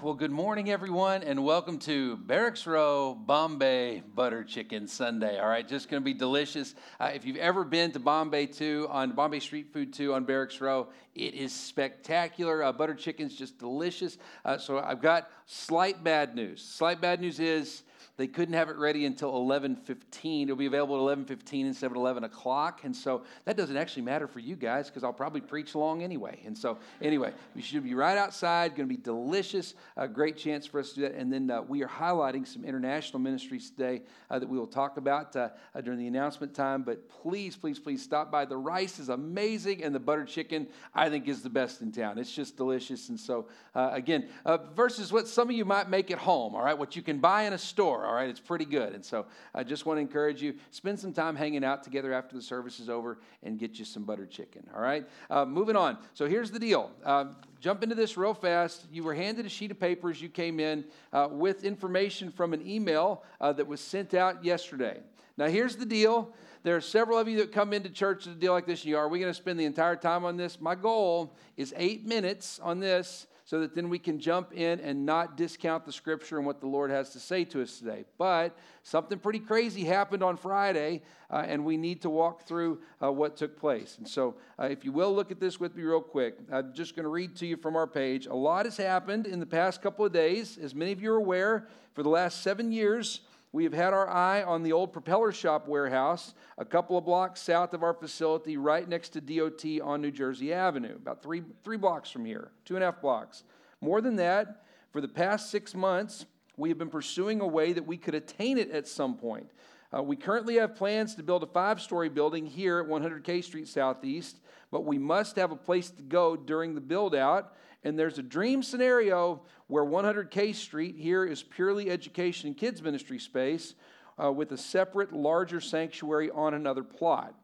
Well, good morning, everyone, and welcome to Barracks Row Bombay Butter Chicken Sunday. All right, just going to be delicious. Uh, if you've ever been to Bombay 2 on Bombay Street Food 2 on Barracks Row, it is spectacular. Uh, butter chicken's just delicious. Uh, so I've got slight bad news. Slight bad news is they couldn't have it ready until 11:15. It'll be available at 11:15 instead of 11 o'clock, and so that doesn't actually matter for you guys because I'll probably preach long anyway. And so, anyway, we should be right outside. Going to be delicious. A great chance for us to do that. And then uh, we are highlighting some international ministries today uh, that we will talk about uh, uh during the announcement time. But please, please, please stop by. The rice is amazing, and the butter chicken I think is the best in town. It's just delicious. And so, uh, again, uh, versus what some of you might make at home. All right, what you can buy in a store all right? It's pretty good. And so I just want to encourage you spend some time hanging out together after the service is over and get you some buttered chicken, all right? Uh, moving on. So here's the deal. Uh, jump into this real fast. You were handed a sheet of paper as you came in uh, with information from an email uh, that was sent out yesterday. Now, here's the deal. There are several of you that come into church to a deal like this. And you are, are we going to spend the entire time on this? My goal is eight minutes on this so that then we can jump in and not discount the scripture and what the Lord has to say to us today. But something pretty crazy happened on Friday, uh, and we need to walk through uh, what took place. And so, uh, if you will, look at this with me real quick. I'm just going to read to you from our page. A lot has happened in the past couple of days. As many of you are aware, for the last seven years, we have had our eye on the old propeller shop warehouse a couple of blocks south of our facility, right next to DOT on New Jersey Avenue, about three, three blocks from here, two and a half blocks. More than that, for the past six months, we have been pursuing a way that we could attain it at some point. Uh, we currently have plans to build a five story building here at 100 K Street Southeast, but we must have a place to go during the build out. And there's a dream scenario where 100 K Street here is purely education and kids ministry space uh, with a separate, larger sanctuary on another plot.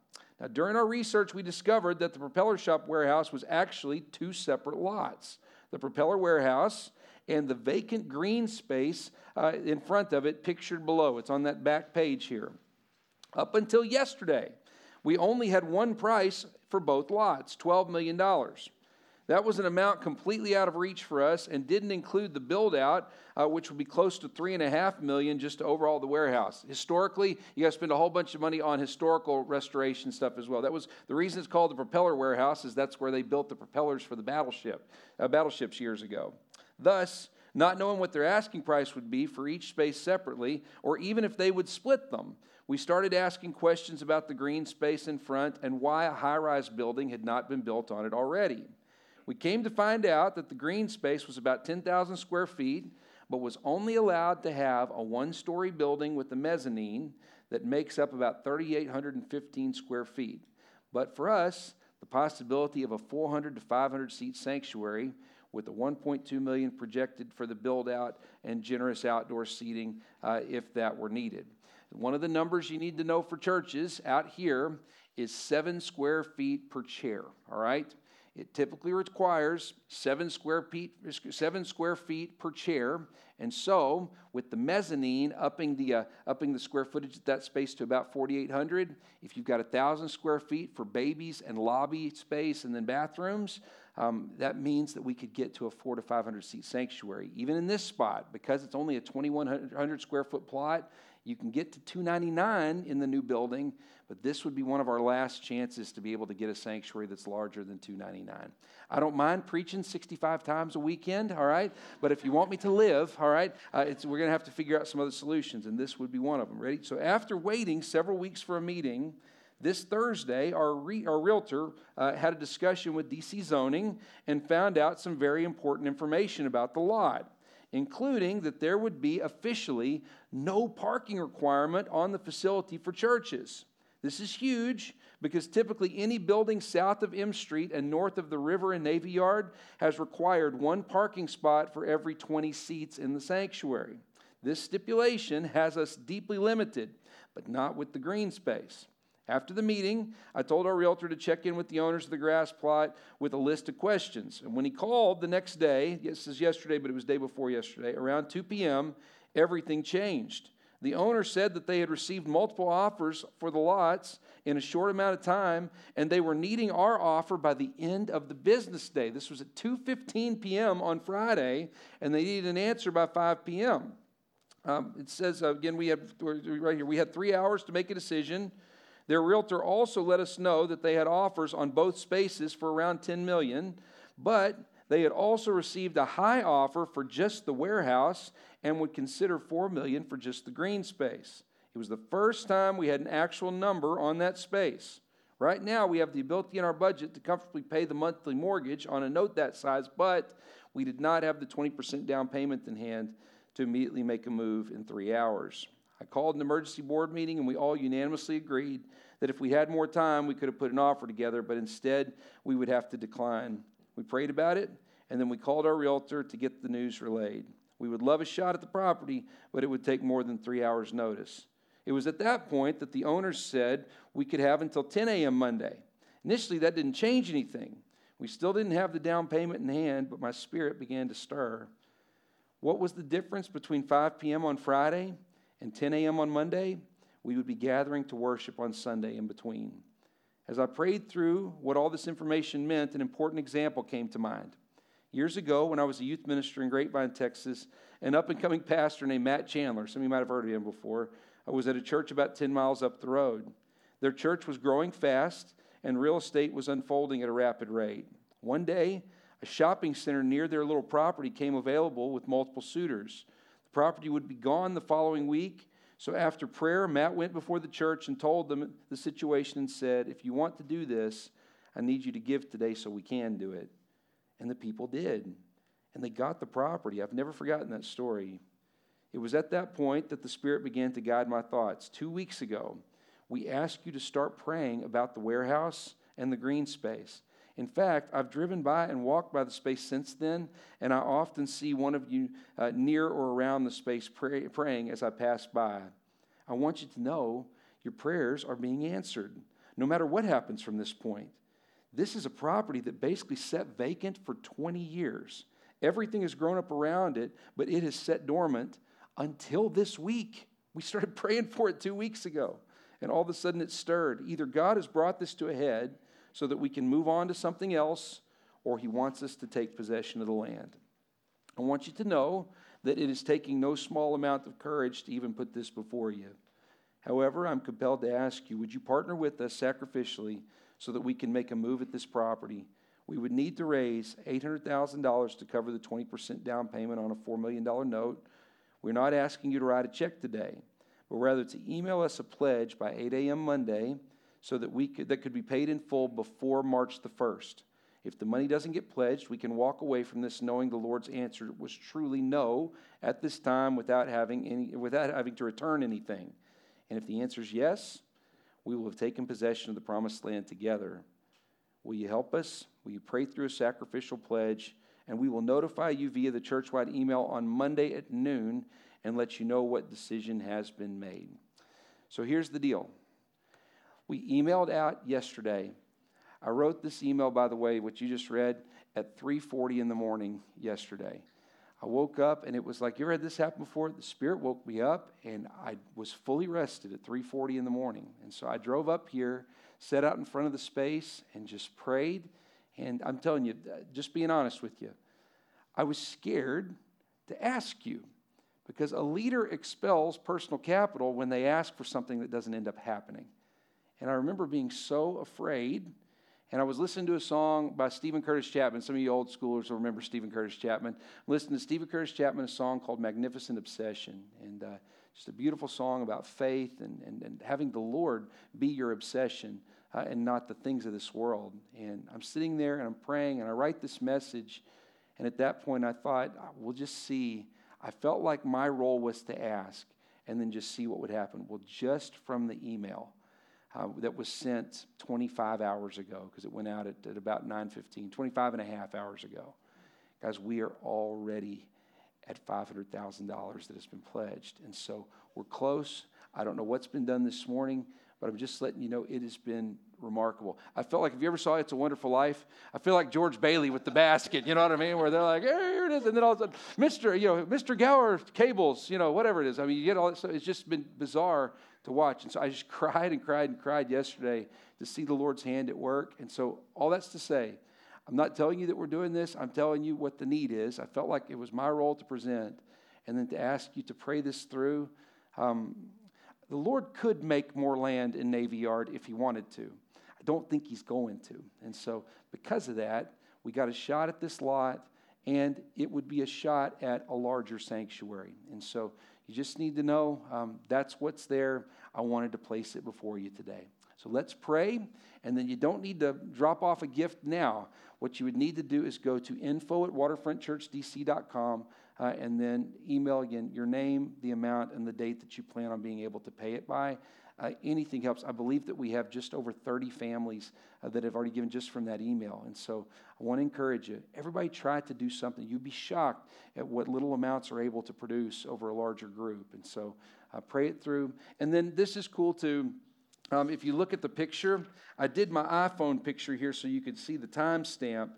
Now, during our research, we discovered that the propeller shop warehouse was actually two separate lots the propeller warehouse and the vacant green space uh, in front of it, pictured below. It's on that back page here. Up until yesterday, we only had one price for both lots $12 million. That was an amount completely out of reach for us and didn't include the build out, uh, which would be close to three and a half million just to overhaul the warehouse. Historically, you got to spend a whole bunch of money on historical restoration stuff as well. That was the reason it's called the propeller warehouse is that's where they built the propellers for the battleship, uh, battleships years ago. Thus, not knowing what their asking price would be for each space separately, or even if they would split them, we started asking questions about the green space in front and why a high rise building had not been built on it already. We came to find out that the green space was about 10,000 square feet, but was only allowed to have a one story building with a mezzanine that makes up about 3,815 square feet. But for us, the possibility of a 400 to 500 seat sanctuary with the 1.2 million projected for the build out and generous outdoor seating uh, if that were needed. One of the numbers you need to know for churches out here is seven square feet per chair, all right? It typically requires seven square feet, seven square feet per chair. And so, with the mezzanine upping the, uh, upping the square footage of that space to about 4,800, if you've got 1,000 square feet for babies and lobby space and then bathrooms, um, that means that we could get to a four to 500 seat sanctuary. Even in this spot, because it's only a 2,100 square foot plot, you can get to 299 in the new building, but this would be one of our last chances to be able to get a sanctuary that's larger than 299. I don't mind preaching 65 times a weekend, all right? But if you want me to live, all right, uh, we're going to have to figure out some other solutions, and this would be one of them. Ready? So after waiting several weeks for a meeting, this Thursday, our, re- our realtor uh, had a discussion with DC Zoning and found out some very important information about the lot including that there would be officially no parking requirement on the facility for churches. This is huge because typically any building south of M Street and north of the river and Navy Yard has required one parking spot for every 20 seats in the sanctuary. This stipulation has us deeply limited, but not with the green space. After the meeting, I told our realtor to check in with the owners of the grass plot with a list of questions. And when he called the next day, this is yesterday, but it was day before yesterday, around 2 p.m., everything changed. The owner said that they had received multiple offers for the lots in a short amount of time, and they were needing our offer by the end of the business day. This was at 2:15 p.m. on Friday, and they needed an answer by 5 p.m. Um, it says uh, again, we had right here. We had three hours to make a decision. Their realtor also let us know that they had offers on both spaces for around 10 million, but they had also received a high offer for just the warehouse and would consider 4 million for just the green space. It was the first time we had an actual number on that space. Right now, we have the ability in our budget to comfortably pay the monthly mortgage on a note that size, but we did not have the 20% down payment in hand to immediately make a move in three hours. I called an emergency board meeting and we all unanimously agreed that if we had more time, we could have put an offer together, but instead we would have to decline. We prayed about it and then we called our realtor to get the news relayed. We would love a shot at the property, but it would take more than three hours' notice. It was at that point that the owners said we could have until 10 a.m. Monday. Initially, that didn't change anything. We still didn't have the down payment in hand, but my spirit began to stir. What was the difference between 5 p.m. on Friday and 10 a.m. on Monday? We would be gathering to worship on Sunday in between. As I prayed through what all this information meant, an important example came to mind. Years ago, when I was a youth minister in Grapevine, Texas, an up and coming pastor named Matt Chandler, some of you might have heard of him before, I was at a church about 10 miles up the road. Their church was growing fast, and real estate was unfolding at a rapid rate. One day, a shopping center near their little property came available with multiple suitors. Property would be gone the following week. So after prayer, Matt went before the church and told them the situation and said, If you want to do this, I need you to give today so we can do it. And the people did. And they got the property. I've never forgotten that story. It was at that point that the Spirit began to guide my thoughts. Two weeks ago, we asked you to start praying about the warehouse and the green space. In fact, I've driven by and walked by the space since then, and I often see one of you uh, near or around the space pray, praying as I pass by. I want you to know your prayers are being answered, no matter what happens from this point. This is a property that basically sat vacant for 20 years. Everything has grown up around it, but it has sat dormant until this week. We started praying for it two weeks ago, and all of a sudden it stirred. Either God has brought this to a head so that we can move on to something else, or He wants us to take possession of the land. I want you to know that it is taking no small amount of courage to even put this before you. However, I'm compelled to ask you would you partner with us sacrificially so that we can make a move at this property? We would need to raise $800,000 to cover the 20% down payment on a $4 million note. We're not asking you to write a check today, but rather to email us a pledge by 8 a.m. Monday so that we could, that could be paid in full before March the 1st. If the money doesn't get pledged, we can walk away from this knowing the Lord's answer was truly no at this time without having, any, without having to return anything. And if the answer is yes, we will have taken possession of the promised land together. Will you help us? Will you pray through a sacrificial pledge? And we will notify you via the churchwide email on Monday at noon and let you know what decision has been made. So here's the deal we emailed out yesterday. I wrote this email, by the way, which you just read, at 3:40 in the morning yesterday. I woke up and it was like you ever had this happen before? The Spirit woke me up and I was fully rested at 3:40 in the morning. And so I drove up here, sat out in front of the space, and just prayed. And I'm telling you, uh, just being honest with you, I was scared to ask you because a leader expels personal capital when they ask for something that doesn't end up happening. And I remember being so afraid. And I was listening to a song by Steven Curtis Chapman. Some of you old schoolers will remember Steven Curtis Chapman. I'm listening to Steven Curtis Chapman, a song called Magnificent Obsession. And uh, just a beautiful song about faith and, and, and having the Lord be your obsession uh, and not the things of this world. And I'm sitting there and I'm praying and I write this message. And at that point, I thought, we'll just see. I felt like my role was to ask and then just see what would happen. Well, just from the email, uh, that was sent 25 hours ago because it went out at, at about 9.15 25 and a half hours ago guys we are already at $500000 that has been pledged and so we're close i don't know what's been done this morning but i'm just letting you know it has been remarkable. I felt like, if you ever saw It's a Wonderful Life, I feel like George Bailey with the basket, you know what I mean? Where they're like, hey, here it is. And then all of a sudden, Mr. You know, Mr. Gower cables, you know, whatever it is. I mean, you get all that stuff. It's just been bizarre to watch. And so I just cried and cried and cried yesterday to see the Lord's hand at work. And so all that's to say, I'm not telling you that we're doing this. I'm telling you what the need is. I felt like it was my role to present and then to ask you to pray this through. Um, the Lord could make more land in Navy Yard if He wanted to. I don't think He's going to. And so, because of that, we got a shot at this lot, and it would be a shot at a larger sanctuary. And so, you just need to know um, that's what's there. I wanted to place it before you today. So let's pray, and then you don't need to drop off a gift now. What you would need to do is go to info at waterfrontchurchdc.com uh, and then email again your name, the amount, and the date that you plan on being able to pay it by. Uh, anything helps. I believe that we have just over 30 families uh, that have already given just from that email. And so I want to encourage you. Everybody try to do something. You'd be shocked at what little amounts are able to produce over a larger group. And so uh, pray it through. And then this is cool too. Um, if you look at the picture, I did my iPhone picture here so you could see the timestamp.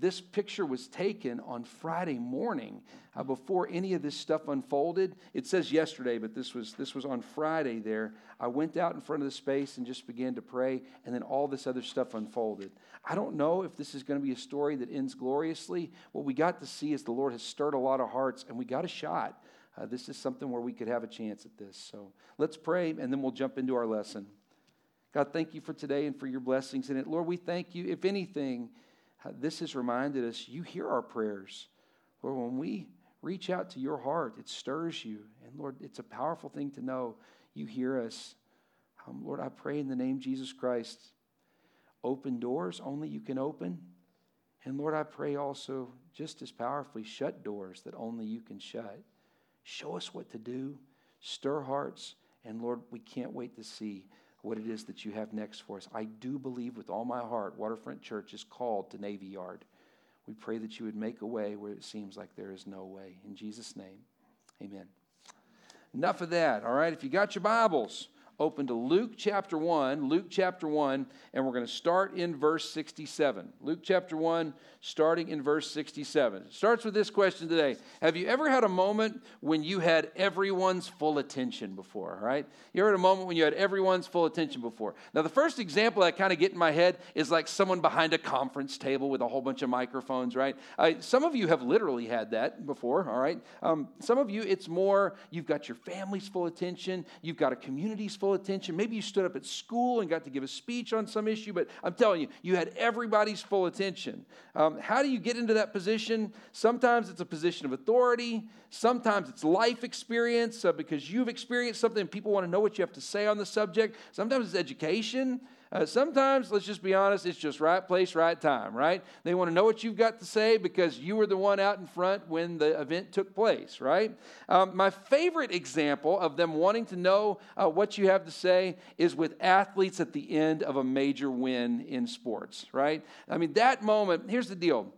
This picture was taken on Friday morning uh, before any of this stuff unfolded. It says yesterday, but this was, this was on Friday there. I went out in front of the space and just began to pray, and then all this other stuff unfolded. I don't know if this is going to be a story that ends gloriously. What we got to see is the Lord has stirred a lot of hearts, and we got a shot. Uh, this is something where we could have a chance at this. So let's pray, and then we'll jump into our lesson. God, thank you for today and for your blessings in it. Lord, we thank you. If anything, this has reminded us you hear our prayers. Lord, when we reach out to your heart, it stirs you. And Lord, it's a powerful thing to know you hear us. Um, Lord, I pray in the name of Jesus Christ, open doors only you can open. And Lord, I pray also just as powerfully, shut doors that only you can shut. Show us what to do, stir hearts, and Lord, we can't wait to see what it is that you have next for us. I do believe with all my heart Waterfront Church is called to Navy Yard. We pray that you would make a way where it seems like there is no way. In Jesus' name, amen. Enough of that, all right? If you got your Bibles, open to Luke chapter 1, Luke chapter 1, and we're going to start in verse 67. Luke chapter 1, starting in verse 67. It starts with this question today Have you ever had a moment when you had everyone's full attention before, right? You ever had a moment when you had everyone's full attention before? Now, the first example I kind of get in my head is like someone behind a conference table with a whole bunch of microphones, right? Some of you have literally had that before, all right? Um, some of you, it's more you've got your family's full attention, you've got a community's full full attention. Maybe you stood up at school and got to give a speech on some issue, but I'm telling you, you had everybody's full attention. Um, how do you get into that position? Sometimes it's a position of authority, sometimes it's life experience uh, because you've experienced something people want to know what you have to say on the subject. Sometimes it's education. Uh, sometimes, let's just be honest, it's just right place, right time, right? They want to know what you've got to say because you were the one out in front when the event took place, right? Um, my favorite example of them wanting to know uh, what you have to say is with athletes at the end of a major win in sports, right? I mean, that moment, here's the deal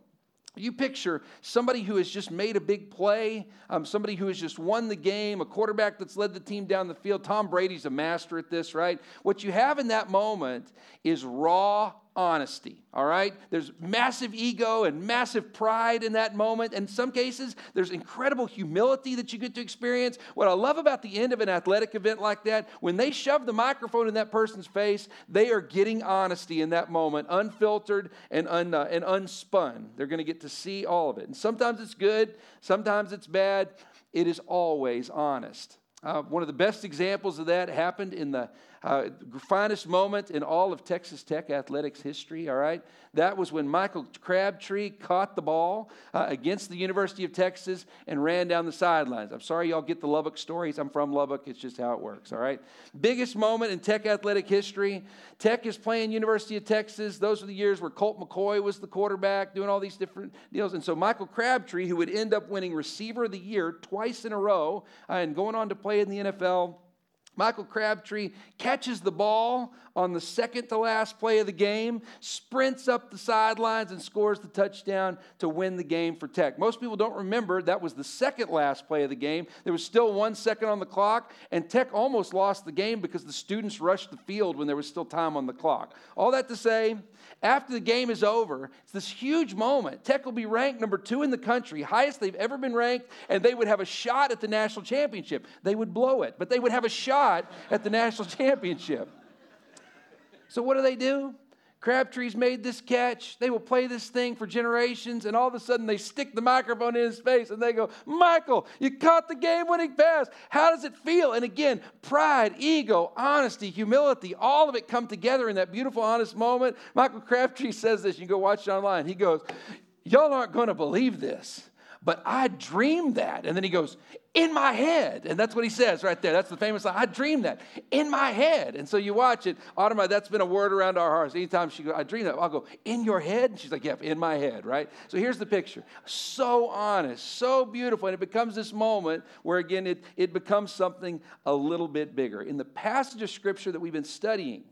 you picture somebody who has just made a big play, um, somebody who has just won the game, a quarterback that's led the team down the field. Tom Brady's a master at this, right? What you have in that moment is raw honesty, all right? There's massive ego and massive pride in that moment. In some cases, there's incredible humility that you get to experience. What I love about the end of an athletic event like that, when they shove the microphone in that person's face, they are getting honesty in that moment, unfiltered and, un, uh, and unspun. They're going to get to see all of it. And sometimes it's good, sometimes it's bad. It is always honest. Uh, one of the best examples of that happened in the uh, finest moment in all of Texas Tech athletics history, all right? That was when Michael Crabtree caught the ball uh, against the University of Texas and ran down the sidelines. I'm sorry y'all get the Lubbock stories. I'm from Lubbock. It's just how it works, all right? Biggest moment in Tech athletic history. Tech is playing University of Texas. Those are the years where Colt McCoy was the quarterback, doing all these different deals. And so Michael Crabtree, who would end up winning Receiver of the Year twice in a row uh, and going on to play in the NFL, Michael Crabtree catches the ball on the second to last play of the game, sprints up the sidelines, and scores the touchdown to win the game for Tech. Most people don't remember that was the second last play of the game. There was still one second on the clock, and Tech almost lost the game because the students rushed the field when there was still time on the clock. All that to say, after the game is over, it's this huge moment. Tech will be ranked number two in the country, highest they've ever been ranked, and they would have a shot at the national championship. They would blow it, but they would have a shot at the national championship. So, what do they do? Crabtree's made this catch. They will play this thing for generations, and all of a sudden they stick the microphone in his face and they go, Michael, you caught the game winning pass. How does it feel? And again, pride, ego, honesty, humility, all of it come together in that beautiful, honest moment. Michael Crabtree says this. You can go watch it online. He goes, Y'all aren't going to believe this but I dreamed that. And then he goes, in my head. And that's what he says right there. That's the famous line. I dreamed that in my head. And so you watch it, automatically, that's been a word around our hearts. Anytime she goes, I dream that, I'll go, in your head? And she's like, yeah, in my head, right? So here's the picture. So honest, so beautiful. And it becomes this moment where, again, it, it becomes something a little bit bigger. In the passage of scripture that we've been studying,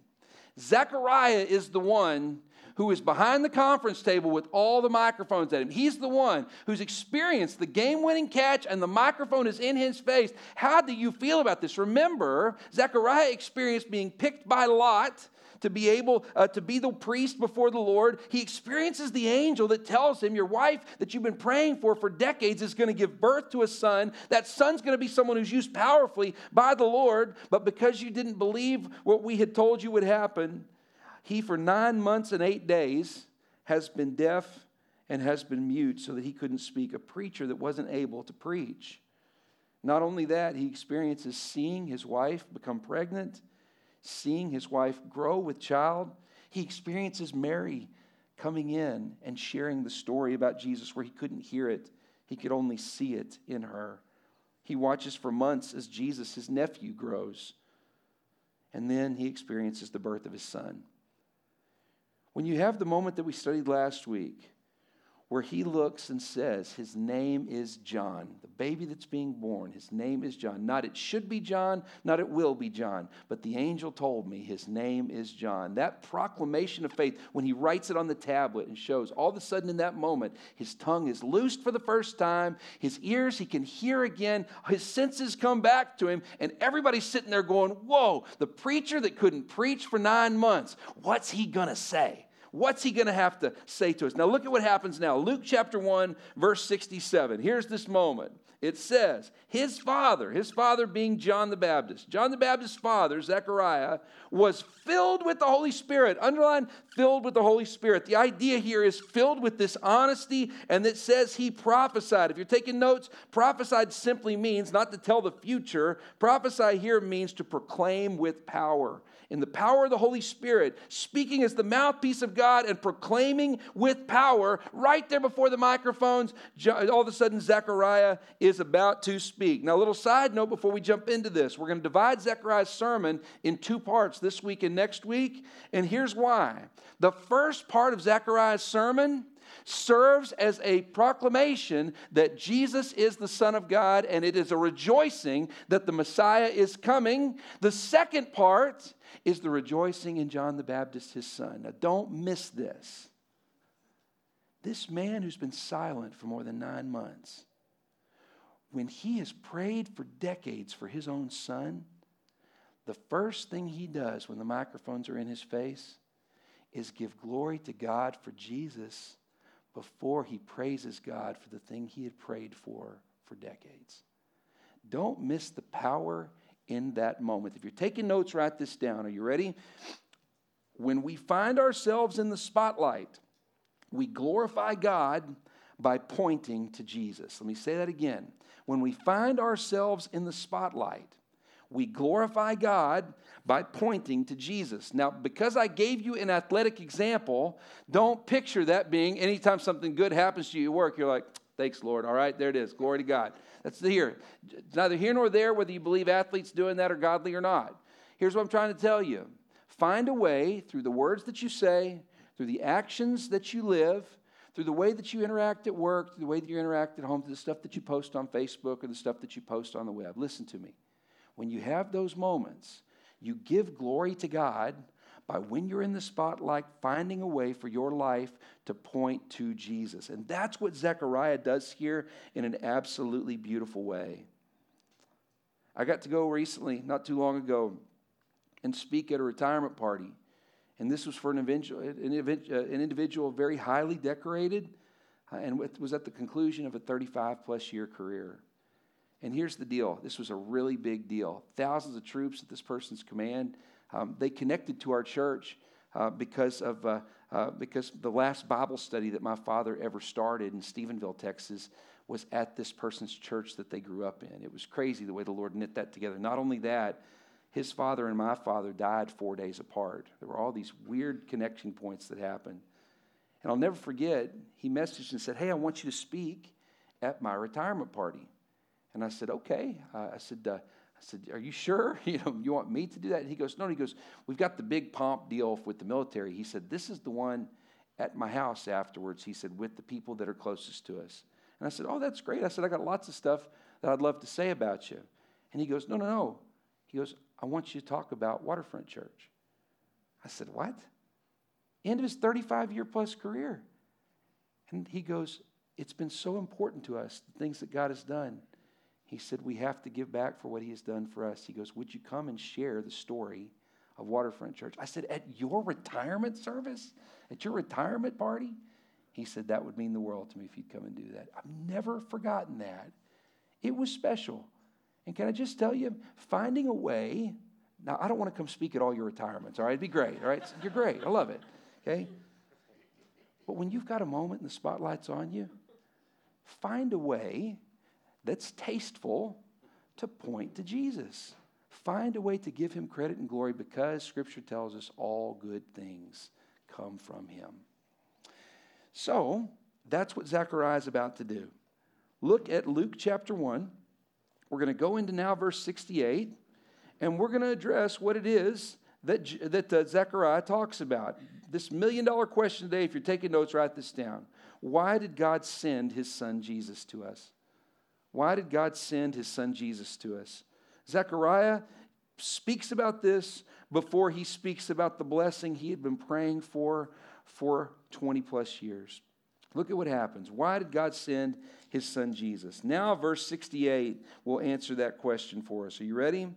Zechariah is the one who is behind the conference table with all the microphones at him. He's the one who's experienced the game winning catch and the microphone is in his face. How do you feel about this? Remember, Zechariah experienced being picked by Lot to be able uh, to be the priest before the Lord. He experiences the angel that tells him, Your wife that you've been praying for for decades is going to give birth to a son. That son's going to be someone who's used powerfully by the Lord, but because you didn't believe what we had told you would happen, he, for nine months and eight days, has been deaf and has been mute so that he couldn't speak. A preacher that wasn't able to preach. Not only that, he experiences seeing his wife become pregnant, seeing his wife grow with child. He experiences Mary coming in and sharing the story about Jesus where he couldn't hear it, he could only see it in her. He watches for months as Jesus, his nephew, grows. And then he experiences the birth of his son. When you have the moment that we studied last week, where he looks and says, His name is John, the baby that's being born, his name is John. Not it should be John, not it will be John, but the angel told me his name is John. That proclamation of faith, when he writes it on the tablet and shows, all of a sudden in that moment, his tongue is loosed for the first time, his ears he can hear again, his senses come back to him, and everybody's sitting there going, Whoa, the preacher that couldn't preach for nine months, what's he gonna say? What's he going to have to say to us? Now, look at what happens now. Luke chapter 1, verse 67. Here's this moment. It says, his father, his father being John the Baptist, John the Baptist's father, Zechariah, was filled with the Holy Spirit. Underline, filled with the Holy Spirit. The idea here is filled with this honesty, and it says he prophesied. If you're taking notes, prophesied simply means not to tell the future. Prophesy here means to proclaim with power in the power of the Holy Spirit, speaking as the mouthpiece of God and proclaiming with power right there before the microphones. All of a sudden, Zechariah is about to speak. Now, a little side note before we jump into this we're going to divide Zechariah's sermon in two parts this week and next week. And here's why. The first part of Zechariah's sermon serves as a proclamation that Jesus is the Son of God and it is a rejoicing that the Messiah is coming. The second part is the rejoicing in John the Baptist, his son. Now, don't miss this. This man who's been silent for more than nine months, when he has prayed for decades for his own son, the first thing he does when the microphones are in his face is give glory to God for Jesus before he praises God for the thing he had prayed for for decades. Don't miss the power in that moment. If you're taking notes, write this down. Are you ready? When we find ourselves in the spotlight, we glorify God by pointing to Jesus. Let me say that again. When we find ourselves in the spotlight, we glorify God by pointing to Jesus. Now, because I gave you an athletic example, don't picture that being anytime something good happens to you at work, you're like, thanks, Lord. All right, there it is. Glory to God. That's here. It's neither here nor there whether you believe athletes doing that are godly or not. Here's what I'm trying to tell you find a way through the words that you say, through the actions that you live, through the way that you interact at work, through the way that you interact at home, through the stuff that you post on Facebook or the stuff that you post on the web. Listen to me when you have those moments, you give glory to God by when you're in the spotlight, finding a way for your life to point to Jesus. And that's what Zechariah does here in an absolutely beautiful way. I got to go recently, not too long ago, and speak at a retirement party. And this was for an individual, an uh, individual very highly decorated, uh, and was at the conclusion of a 35 plus year career. And here's the deal this was a really big deal. Thousands of troops at this person's command. Um, they connected to our church uh, because of uh, uh, because the last Bible study that my father ever started in Stephenville, Texas, was at this person's church that they grew up in. It was crazy the way the Lord knit that together. Not only that, his father and my father died four days apart. There were all these weird connection points that happened. And I'll never forget, he messaged and said, Hey, I want you to speak at my retirement party. And I said, Okay. Uh, I said, uh, I said, Are you sure? You know, you want me to do that? And he goes, No, he goes, We've got the big pomp deal with the military. He said, This is the one at my house afterwards. He said, with the people that are closest to us. And I said, Oh, that's great. I said, I got lots of stuff that I'd love to say about you. And he goes, No, no, no. He goes, I want you to talk about Waterfront Church. I said, What? End of his 35 year plus career. And he goes, It's been so important to us, the things that God has done. He said, We have to give back for what he has done for us. He goes, Would you come and share the story of Waterfront Church? I said, At your retirement service? At your retirement party? He said, That would mean the world to me if you'd come and do that. I've never forgotten that. It was special. And can I just tell you, finding a way, now I don't want to come speak at all your retirements, all right? It'd be great, all right? You're great. I love it, okay? But when you've got a moment and the spotlight's on you, find a way that's tasteful to point to Jesus. Find a way to give him credit and glory because Scripture tells us all good things come from him. So, that's what Zechariah is about to do. Look at Luke chapter 1. We're going to go into now verse 68, and we're going to address what it is that, that uh, Zechariah talks about. This million dollar question today, if you're taking notes, write this down. Why did God send his son Jesus to us? Why did God send his son Jesus to us? Zechariah speaks about this before he speaks about the blessing he had been praying for for 20 plus years. Look at what happens. Why did God send his son Jesus? Now, verse 68 will answer that question for us. Are you ready?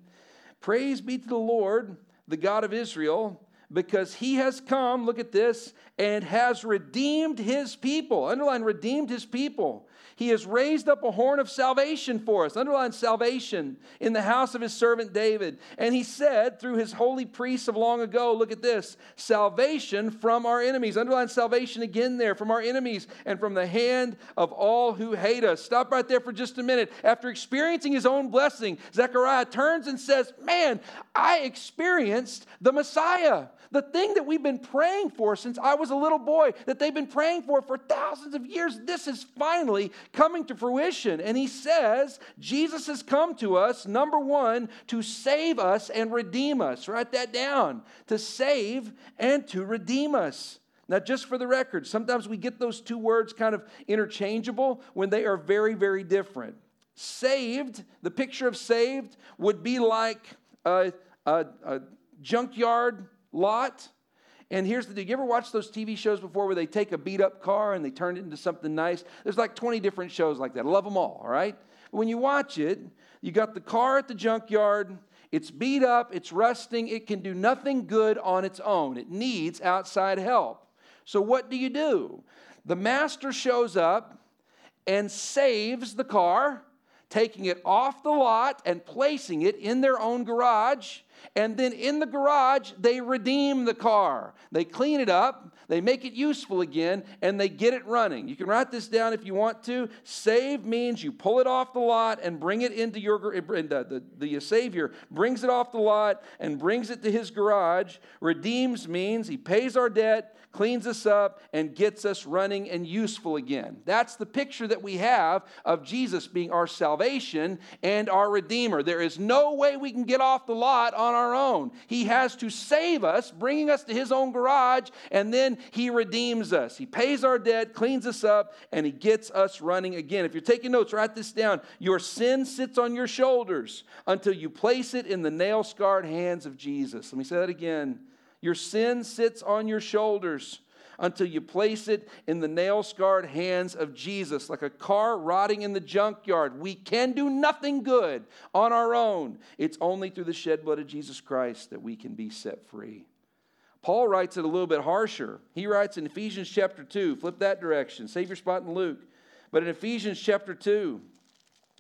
Praise be to the Lord, the God of Israel, because he has come, look at this, and has redeemed his people. Underline, redeemed his people. He has raised up a horn of salvation for us. Underline salvation in the house of his servant David. And he said through his holy priests of long ago, look at this salvation from our enemies. Underline salvation again there, from our enemies and from the hand of all who hate us. Stop right there for just a minute. After experiencing his own blessing, Zechariah turns and says, Man, I experienced the Messiah. The thing that we've been praying for since I was a little boy, that they've been praying for for thousands of years, this is finally coming to fruition. And he says, Jesus has come to us, number one, to save us and redeem us. Write that down to save and to redeem us. Now, just for the record, sometimes we get those two words kind of interchangeable when they are very, very different. Saved, the picture of saved would be like a, a, a junkyard lot. And here's the deal. You ever watch those TV shows before where they take a beat up car and they turn it into something nice? There's like 20 different shows like that. I love them all, all right? When you watch it, you got the car at the junkyard. It's beat up, it's rusting, it can do nothing good on its own. It needs outside help. So, what do you do? The master shows up and saves the car, taking it off the lot and placing it in their own garage and then in the garage, they redeem the car. They clean it up, they make it useful again, and they get it running. You can write this down if you want to. Save means you pull it off the lot and bring it into your, the, the, the Savior brings it off the lot and brings it to his garage. Redeems means he pays our debt, cleans us up, and gets us running and useful again. That's the picture that we have of Jesus being our salvation and our Redeemer. There is no way we can get off the lot on our own. He has to save us, bringing us to His own garage, and then He redeems us. He pays our debt, cleans us up, and He gets us running again. If you're taking notes, write this down. Your sin sits on your shoulders until you place it in the nail scarred hands of Jesus. Let me say that again. Your sin sits on your shoulders until you place it in the nail scarred hands of Jesus, like a car rotting in the junkyard. We can do nothing good on our own. It's only through the shed blood of Jesus Christ that we can be set free. Paul writes it a little bit harsher. He writes in Ephesians chapter 2, flip that direction, save your spot in Luke. But in Ephesians chapter 2,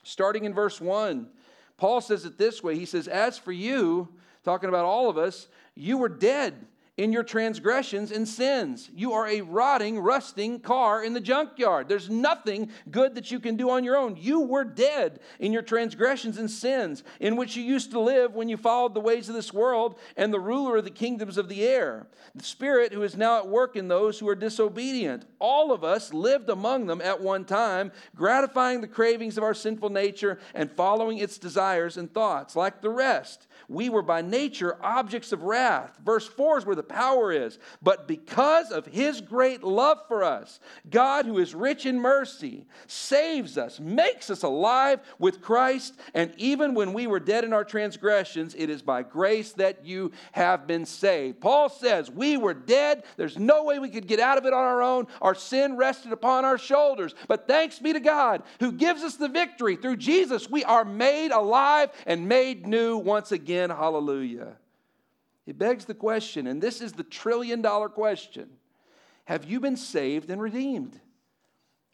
starting in verse 1, Paul says it this way He says, As for you, talking about all of us, you were dead in your transgressions and sins. You are a rotting, rusting car in the junkyard. There's nothing good that you can do on your own. You were dead in your transgressions and sins, in which you used to live when you followed the ways of this world and the ruler of the kingdoms of the air, the Spirit who is now at work in those who are disobedient. All of us lived among them at one time, gratifying the cravings of our sinful nature and following its desires and thoughts. Like the rest, we were by nature objects of wrath. Verse 4 is where the power is. But because of his great love for us, God, who is rich in mercy, saves us, makes us alive with Christ. And even when we were dead in our transgressions, it is by grace that you have been saved. Paul says, We were dead. There's no way we could get out of it on our own. Our sin rested upon our shoulders. But thanks be to God who gives us the victory. Through Jesus, we are made alive and made new once again. Hallelujah. It begs the question, and this is the trillion dollar question Have you been saved and redeemed?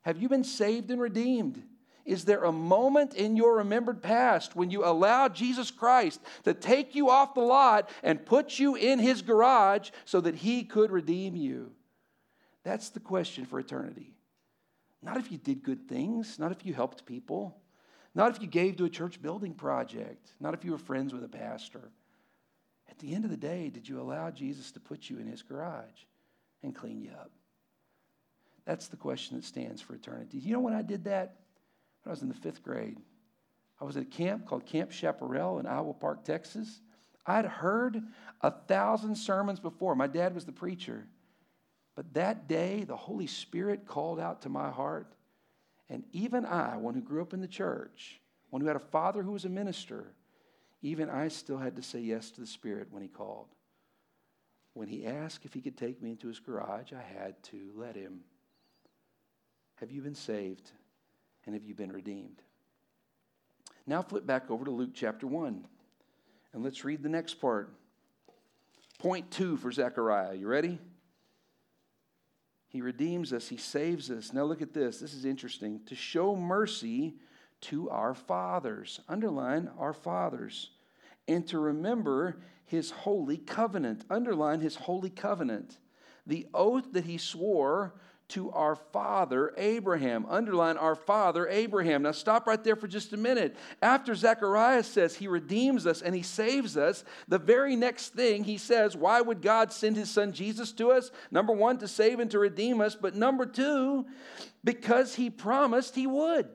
Have you been saved and redeemed? Is there a moment in your remembered past when you allowed Jesus Christ to take you off the lot and put you in his garage so that he could redeem you? That's the question for eternity. Not if you did good things, not if you helped people, not if you gave to a church building project, not if you were friends with a pastor. At the end of the day, did you allow Jesus to put you in his garage and clean you up? That's the question that stands for eternity. You know when I did that? When I was in the fifth grade. I was at a camp called Camp Chaparral in Iowa Park, Texas. I'd heard a thousand sermons before. My dad was the preacher. But that day, the Holy Spirit called out to my heart. And even I, one who grew up in the church, one who had a father who was a minister, even I still had to say yes to the Spirit when He called. When He asked if He could take me into His garage, I had to let Him. Have you been saved? And have you been redeemed? Now flip back over to Luke chapter 1. And let's read the next part. Point two for Zechariah. You ready? He redeems us, He saves us. Now look at this. This is interesting. To show mercy to our fathers. Underline our fathers and to remember his holy covenant. Underline his holy covenant. The oath that he swore to our father Abraham. Underline our father Abraham. Now stop right there for just a minute. After Zechariah says he redeems us and he saves us, the very next thing he says, why would God send his son Jesus to us? Number one, to save and to redeem us. But number two, because he promised he would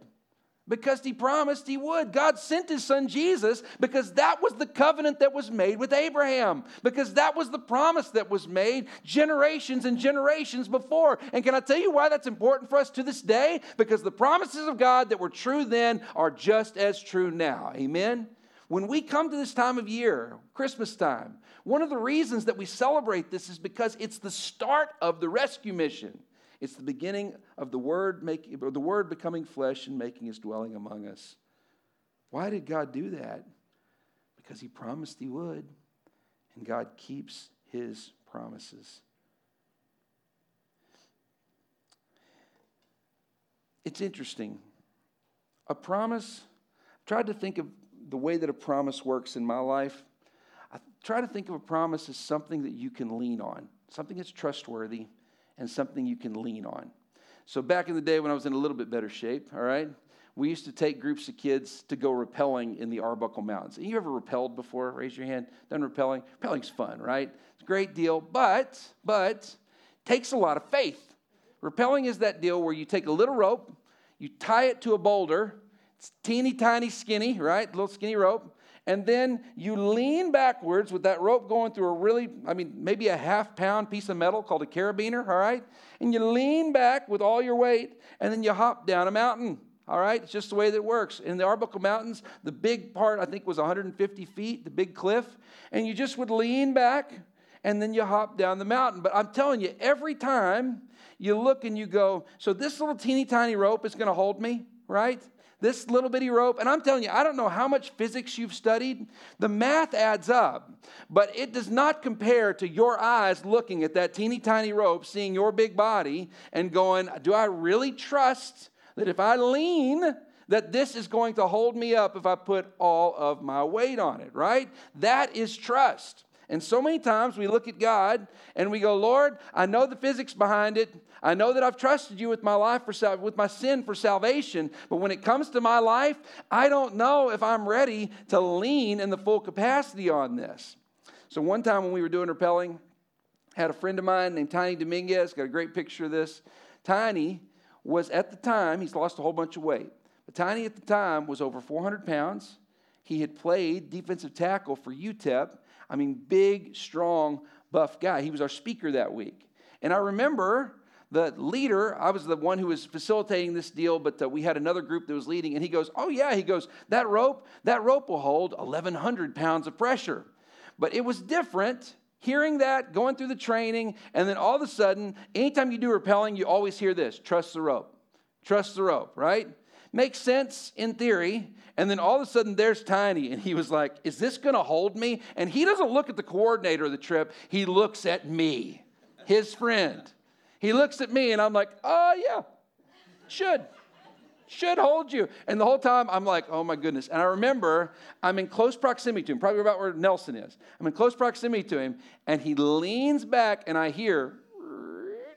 because he promised he would. God sent his son Jesus because that was the covenant that was made with Abraham, because that was the promise that was made generations and generations before. And can I tell you why that's important for us to this day? Because the promises of God that were true then are just as true now. Amen? When we come to this time of year, Christmas time, one of the reasons that we celebrate this is because it's the start of the rescue mission. It's the beginning of the word, making, the word becoming flesh and making his dwelling among us. Why did God do that? Because he promised he would, and God keeps his promises. It's interesting. A promise, I've tried to think of the way that a promise works in my life. I try to think of a promise as something that you can lean on, something that's trustworthy and something you can lean on. So, back in the day when I was in a little bit better shape, all right, we used to take groups of kids to go rappelling in the Arbuckle Mountains. You ever rappelled before? Raise your hand. Done rappelling? Rappelling's fun, right? It's a great deal, but, but, takes a lot of faith. Rappelling is that deal where you take a little rope, you tie it to a boulder, It's teeny tiny skinny, right? Little skinny rope. And then you lean backwards with that rope going through a really, I mean, maybe a half pound piece of metal called a carabiner, all right? And you lean back with all your weight, and then you hop down a mountain. All right, it's just the way that it works. In the Arbuckle Mountains, the big part I think was 150 feet, the big cliff, and you just would lean back and then you hop down the mountain. But I'm telling you, every time you look and you go, so this little teeny tiny rope is going to hold me, right? This little bitty rope, and I'm telling you, I don't know how much physics you've studied. The math adds up, but it does not compare to your eyes looking at that teeny tiny rope, seeing your big body, and going, Do I really trust that if I lean, that this is going to hold me up if I put all of my weight on it, right? That is trust. And so many times we look at God and we go, Lord, I know the physics behind it. I know that I've trusted you with my life for with my sin for salvation, but when it comes to my life, I don't know if I'm ready to lean in the full capacity on this. So one time when we were doing rappelling, had a friend of mine named Tiny Dominguez, got a great picture of this. Tiny was at the time, he's lost a whole bunch of weight, but Tiny at the time was over 400 pounds. He had played defensive tackle for UTEP I mean, big, strong, buff guy. He was our speaker that week. And I remember the leader, I was the one who was facilitating this deal, but uh, we had another group that was leading, and he goes, Oh, yeah, he goes, that rope, that rope will hold 1,100 pounds of pressure. But it was different hearing that, going through the training, and then all of a sudden, anytime you do rappelling, you always hear this trust the rope. Trust the rope, right? Makes sense in theory. And then all of a sudden, there's Tiny, and he was like, Is this to hold me? And he doesn't look at the coordinator of the trip, he looks at me, his friend. He looks at me, and I'm like, Oh, yeah, should. Should hold you. And the whole time I'm like, oh my goodness. And I remember I'm in close proximity to him, probably about where Nelson is. I'm in close proximity to him, and he leans back, and I hear,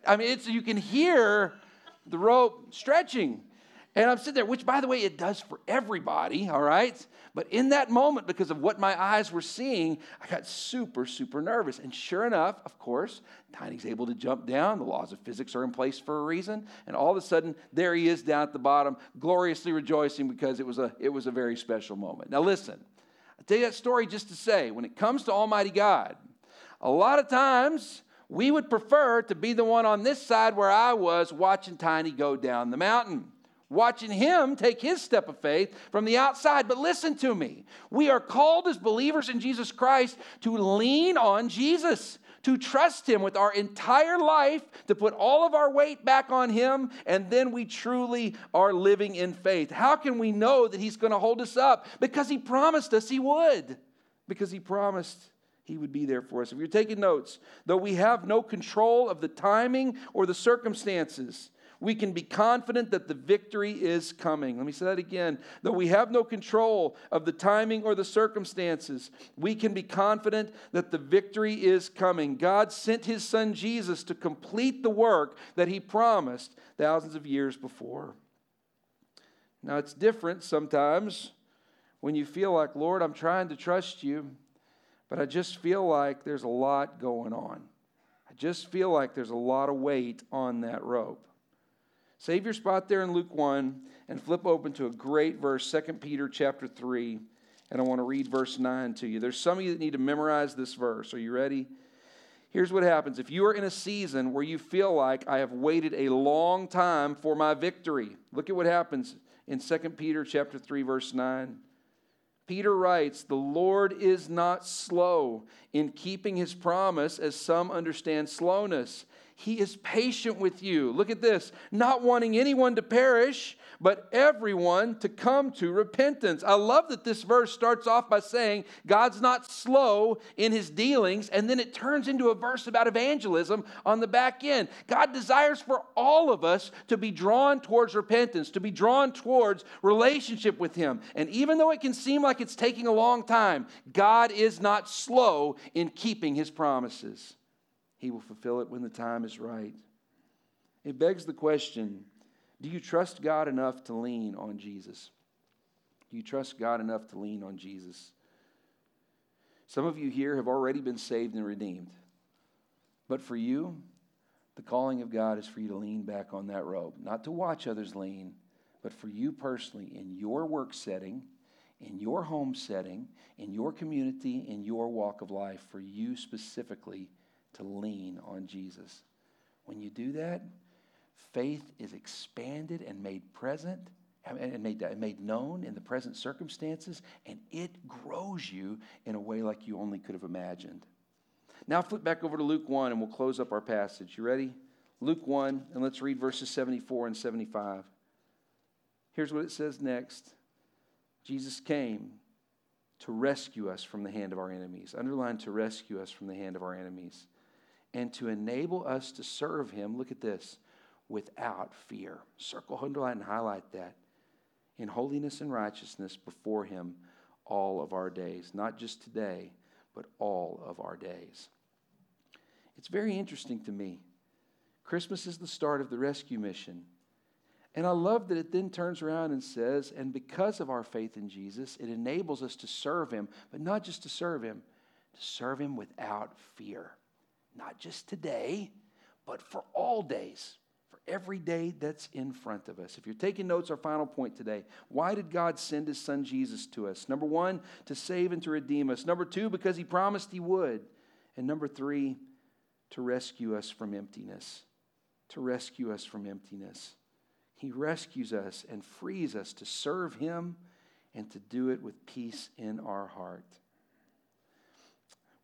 I mean, it's you can hear the rope stretching. And I'm sitting there, which, by the way, it does for everybody, all right? But in that moment, because of what my eyes were seeing, I got super, super nervous. And sure enough, of course, Tiny's able to jump down. The laws of physics are in place for a reason. And all of a sudden, there he is down at the bottom, gloriously rejoicing because it was a, it was a very special moment. Now, listen, I tell you that story just to say, when it comes to Almighty God, a lot of times, we would prefer to be the one on this side where I was watching Tiny go down the mountain watching him take his step of faith from the outside. But listen to me. We are called as believers in Jesus Christ to lean on Jesus, to trust him with our entire life, to put all of our weight back on him, and then we truly are living in faith. How can we know that he's going to hold us up? Because he promised us he would. Because he promised he would be there for us. If you're taking notes, though we have no control of the timing or the circumstances, we can be confident that the victory is coming. Let me say that again. Though we have no control of the timing or the circumstances, we can be confident that the victory is coming. God sent his son Jesus to complete the work that he promised thousands of years before. Now, it's different sometimes when you feel like, Lord, I'm trying to trust you, but I just feel like there's a lot going on. I just feel like there's a lot of weight on that rope. Save your spot there in Luke 1 and flip open to a great verse, 2 Peter chapter 3. And I want to read verse 9 to you. There's some of you that need to memorize this verse. Are you ready? Here's what happens. If you are in a season where you feel like I have waited a long time for my victory, look at what happens in 2 Peter chapter 3 verse 9. Peter writes, "The Lord is not slow in keeping his promise as some understand slowness. He is patient with you. Look at this, not wanting anyone to perish, but everyone to come to repentance. I love that this verse starts off by saying God's not slow in his dealings, and then it turns into a verse about evangelism on the back end. God desires for all of us to be drawn towards repentance, to be drawn towards relationship with him. And even though it can seem like it's taking a long time, God is not slow in keeping his promises. He will fulfill it when the time is right. It begs the question do you trust God enough to lean on Jesus? Do you trust God enough to lean on Jesus? Some of you here have already been saved and redeemed. But for you, the calling of God is for you to lean back on that rope, not to watch others lean, but for you personally, in your work setting, in your home setting, in your community, in your walk of life, for you specifically to lean on Jesus. When you do that, faith is expanded and made present and made, uh, made known in the present circumstances, and it grows you in a way like you only could have imagined. Now, flip back over to Luke 1 and we'll close up our passage. You ready? Luke 1, and let's read verses 74 and 75. Here's what it says next Jesus came to rescue us from the hand of our enemies. Underline to rescue us from the hand of our enemies and to enable us to serve him. Look at this without fear. Circle, underline, and highlight that. In holiness and righteousness before him all of our days. Not just today, but all of our days. It's very interesting to me. Christmas is the start of the rescue mission. And I love that it then turns around and says, and because of our faith in Jesus, it enables us to serve him, but not just to serve him, to serve him without fear. Not just today, but for all days, for every day that's in front of us. If you're taking notes, our final point today why did God send his son Jesus to us? Number one, to save and to redeem us. Number two, because he promised he would. And number three, to rescue us from emptiness. To rescue us from emptiness. He rescues us and frees us to serve Him and to do it with peace in our heart.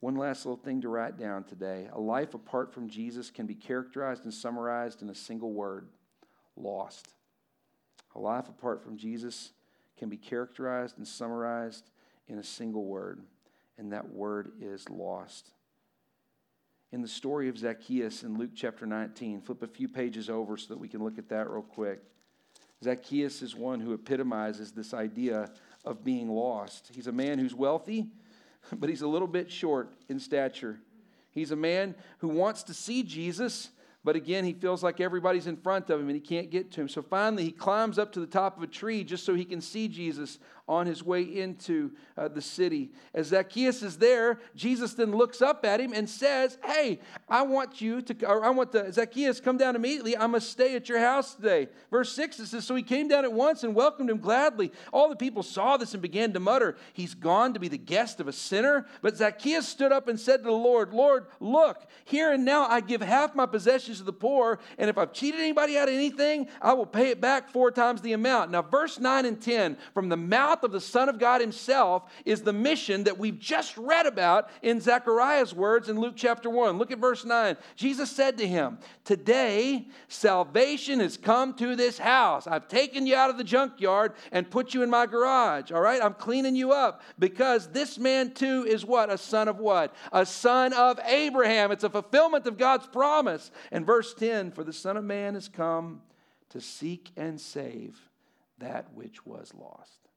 One last little thing to write down today. A life apart from Jesus can be characterized and summarized in a single word lost. A life apart from Jesus can be characterized and summarized in a single word, and that word is lost in the story of Zacchaeus in Luke chapter 19. Flip a few pages over so that we can look at that real quick. Zacchaeus is one who epitomizes this idea of being lost. He's a man who's wealthy, but he's a little bit short in stature. He's a man who wants to see Jesus, but again, he feels like everybody's in front of him and he can't get to him. So finally, he climbs up to the top of a tree just so he can see Jesus on his way into uh, the city. As Zacchaeus is there, Jesus then looks up at him and says, Hey, I want you to, or I want the, Zacchaeus, come down immediately. I must stay at your house today. Verse 6, it says, So he came down at once and welcomed him gladly. All the people saw this and began to mutter, He's gone to be the guest of a sinner. But Zacchaeus stood up and said to the Lord, Lord, look, here and now I give half my possessions to the poor, and if I've cheated anybody out of anything, I will pay it back four times the amount. Now, verse 9 and 10, from the mouth mouth of the Son of God Himself is the mission that we've just read about in Zechariah's words in Luke chapter 1. Look at verse 9. Jesus said to him, Today salvation has come to this house. I've taken you out of the junkyard and put you in my garage. All right? I'm cleaning you up because this man too is what? A son of what? A son of Abraham. It's a fulfillment of God's promise. And verse 10 For the Son of Man has come to seek and save that which was lost.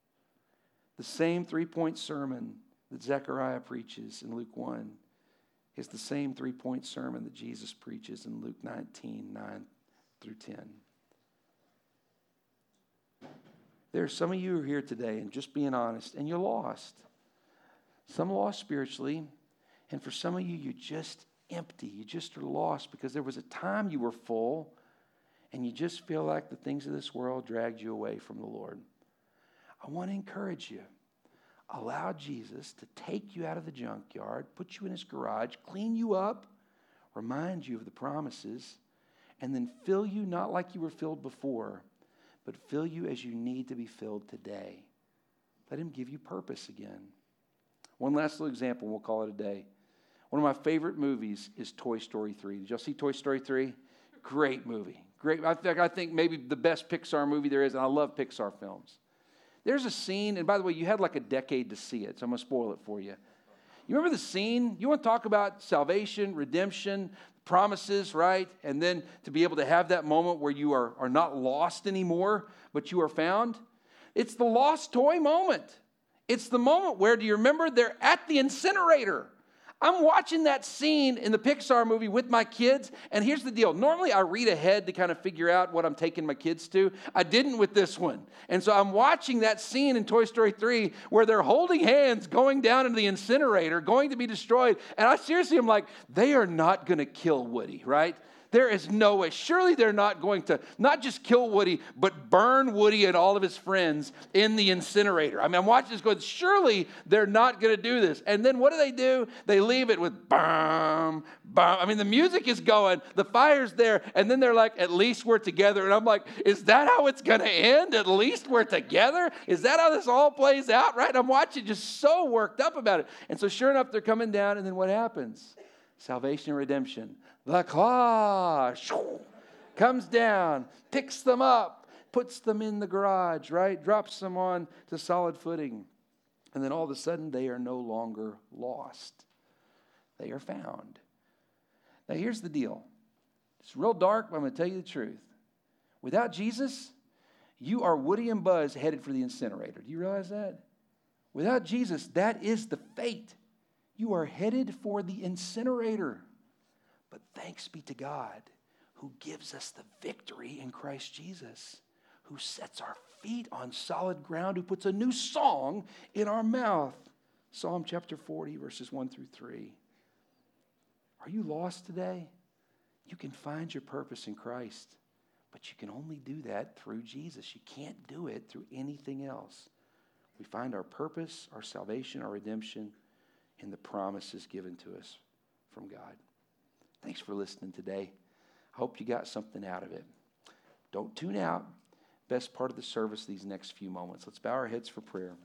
The same three point sermon that Zechariah preaches in Luke 1 is the same three point sermon that Jesus preaches in Luke 19 9 through 10. There are some of you who are here today, and just being honest, and you're lost. Some lost spiritually, and for some of you, you're just empty. You just are lost because there was a time you were full, and you just feel like the things of this world dragged you away from the Lord. I want to encourage you. Allow Jesus to take you out of the junkyard, put you in his garage, clean you up, remind you of the promises, and then fill you not like you were filled before, but fill you as you need to be filled today. Let him give you purpose again. One last little example, we'll call it a day. One of my favorite movies is Toy Story 3. Did y'all see Toy Story 3? Great movie. Great. I think, I think maybe the best Pixar movie there is, and I love Pixar films. There's a scene, and by the way, you had like a decade to see it, so I'm going to spoil it for you. You remember the scene? You want to talk about salvation, redemption, promises, right? And then to be able to have that moment where you are, are not lost anymore, but you are found. It's the lost toy moment. It's the moment where, do you remember? They're at the incinerator. I'm watching that scene in the Pixar movie with my kids, and here's the deal. Normally, I read ahead to kind of figure out what I'm taking my kids to. I didn't with this one. And so I'm watching that scene in Toy Story 3 where they're holding hands going down into the incinerator, going to be destroyed. And I seriously am like, they are not going to kill Woody, right? There is no way. Surely they're not going to not just kill Woody, but burn Woody and all of his friends in the incinerator. I mean, I'm watching this going, surely they're not going to do this. And then what do they do? They leave it with bum, bum. I mean, the music is going, the fire's there, and then they're like, at least we're together. And I'm like, is that how it's going to end? At least we're together? Is that how this all plays out, right? I'm watching just so worked up about it. And so, sure enough, they're coming down, and then what happens? Salvation and redemption. The claw comes down, picks them up, puts them in the garage, right? Drops them on to solid footing. And then all of a sudden, they are no longer lost. They are found. Now, here's the deal it's real dark, but I'm going to tell you the truth. Without Jesus, you are Woody and Buzz headed for the incinerator. Do you realize that? Without Jesus, that is the fate. You are headed for the incinerator. But thanks be to God who gives us the victory in Christ Jesus, who sets our feet on solid ground, who puts a new song in our mouth. Psalm chapter 40, verses 1 through 3. Are you lost today? You can find your purpose in Christ, but you can only do that through Jesus. You can't do it through anything else. We find our purpose, our salvation, our redemption in the promises given to us from God. Thanks for listening today. I hope you got something out of it. Don't tune out. Best part of the service these next few moments. Let's bow our heads for prayer.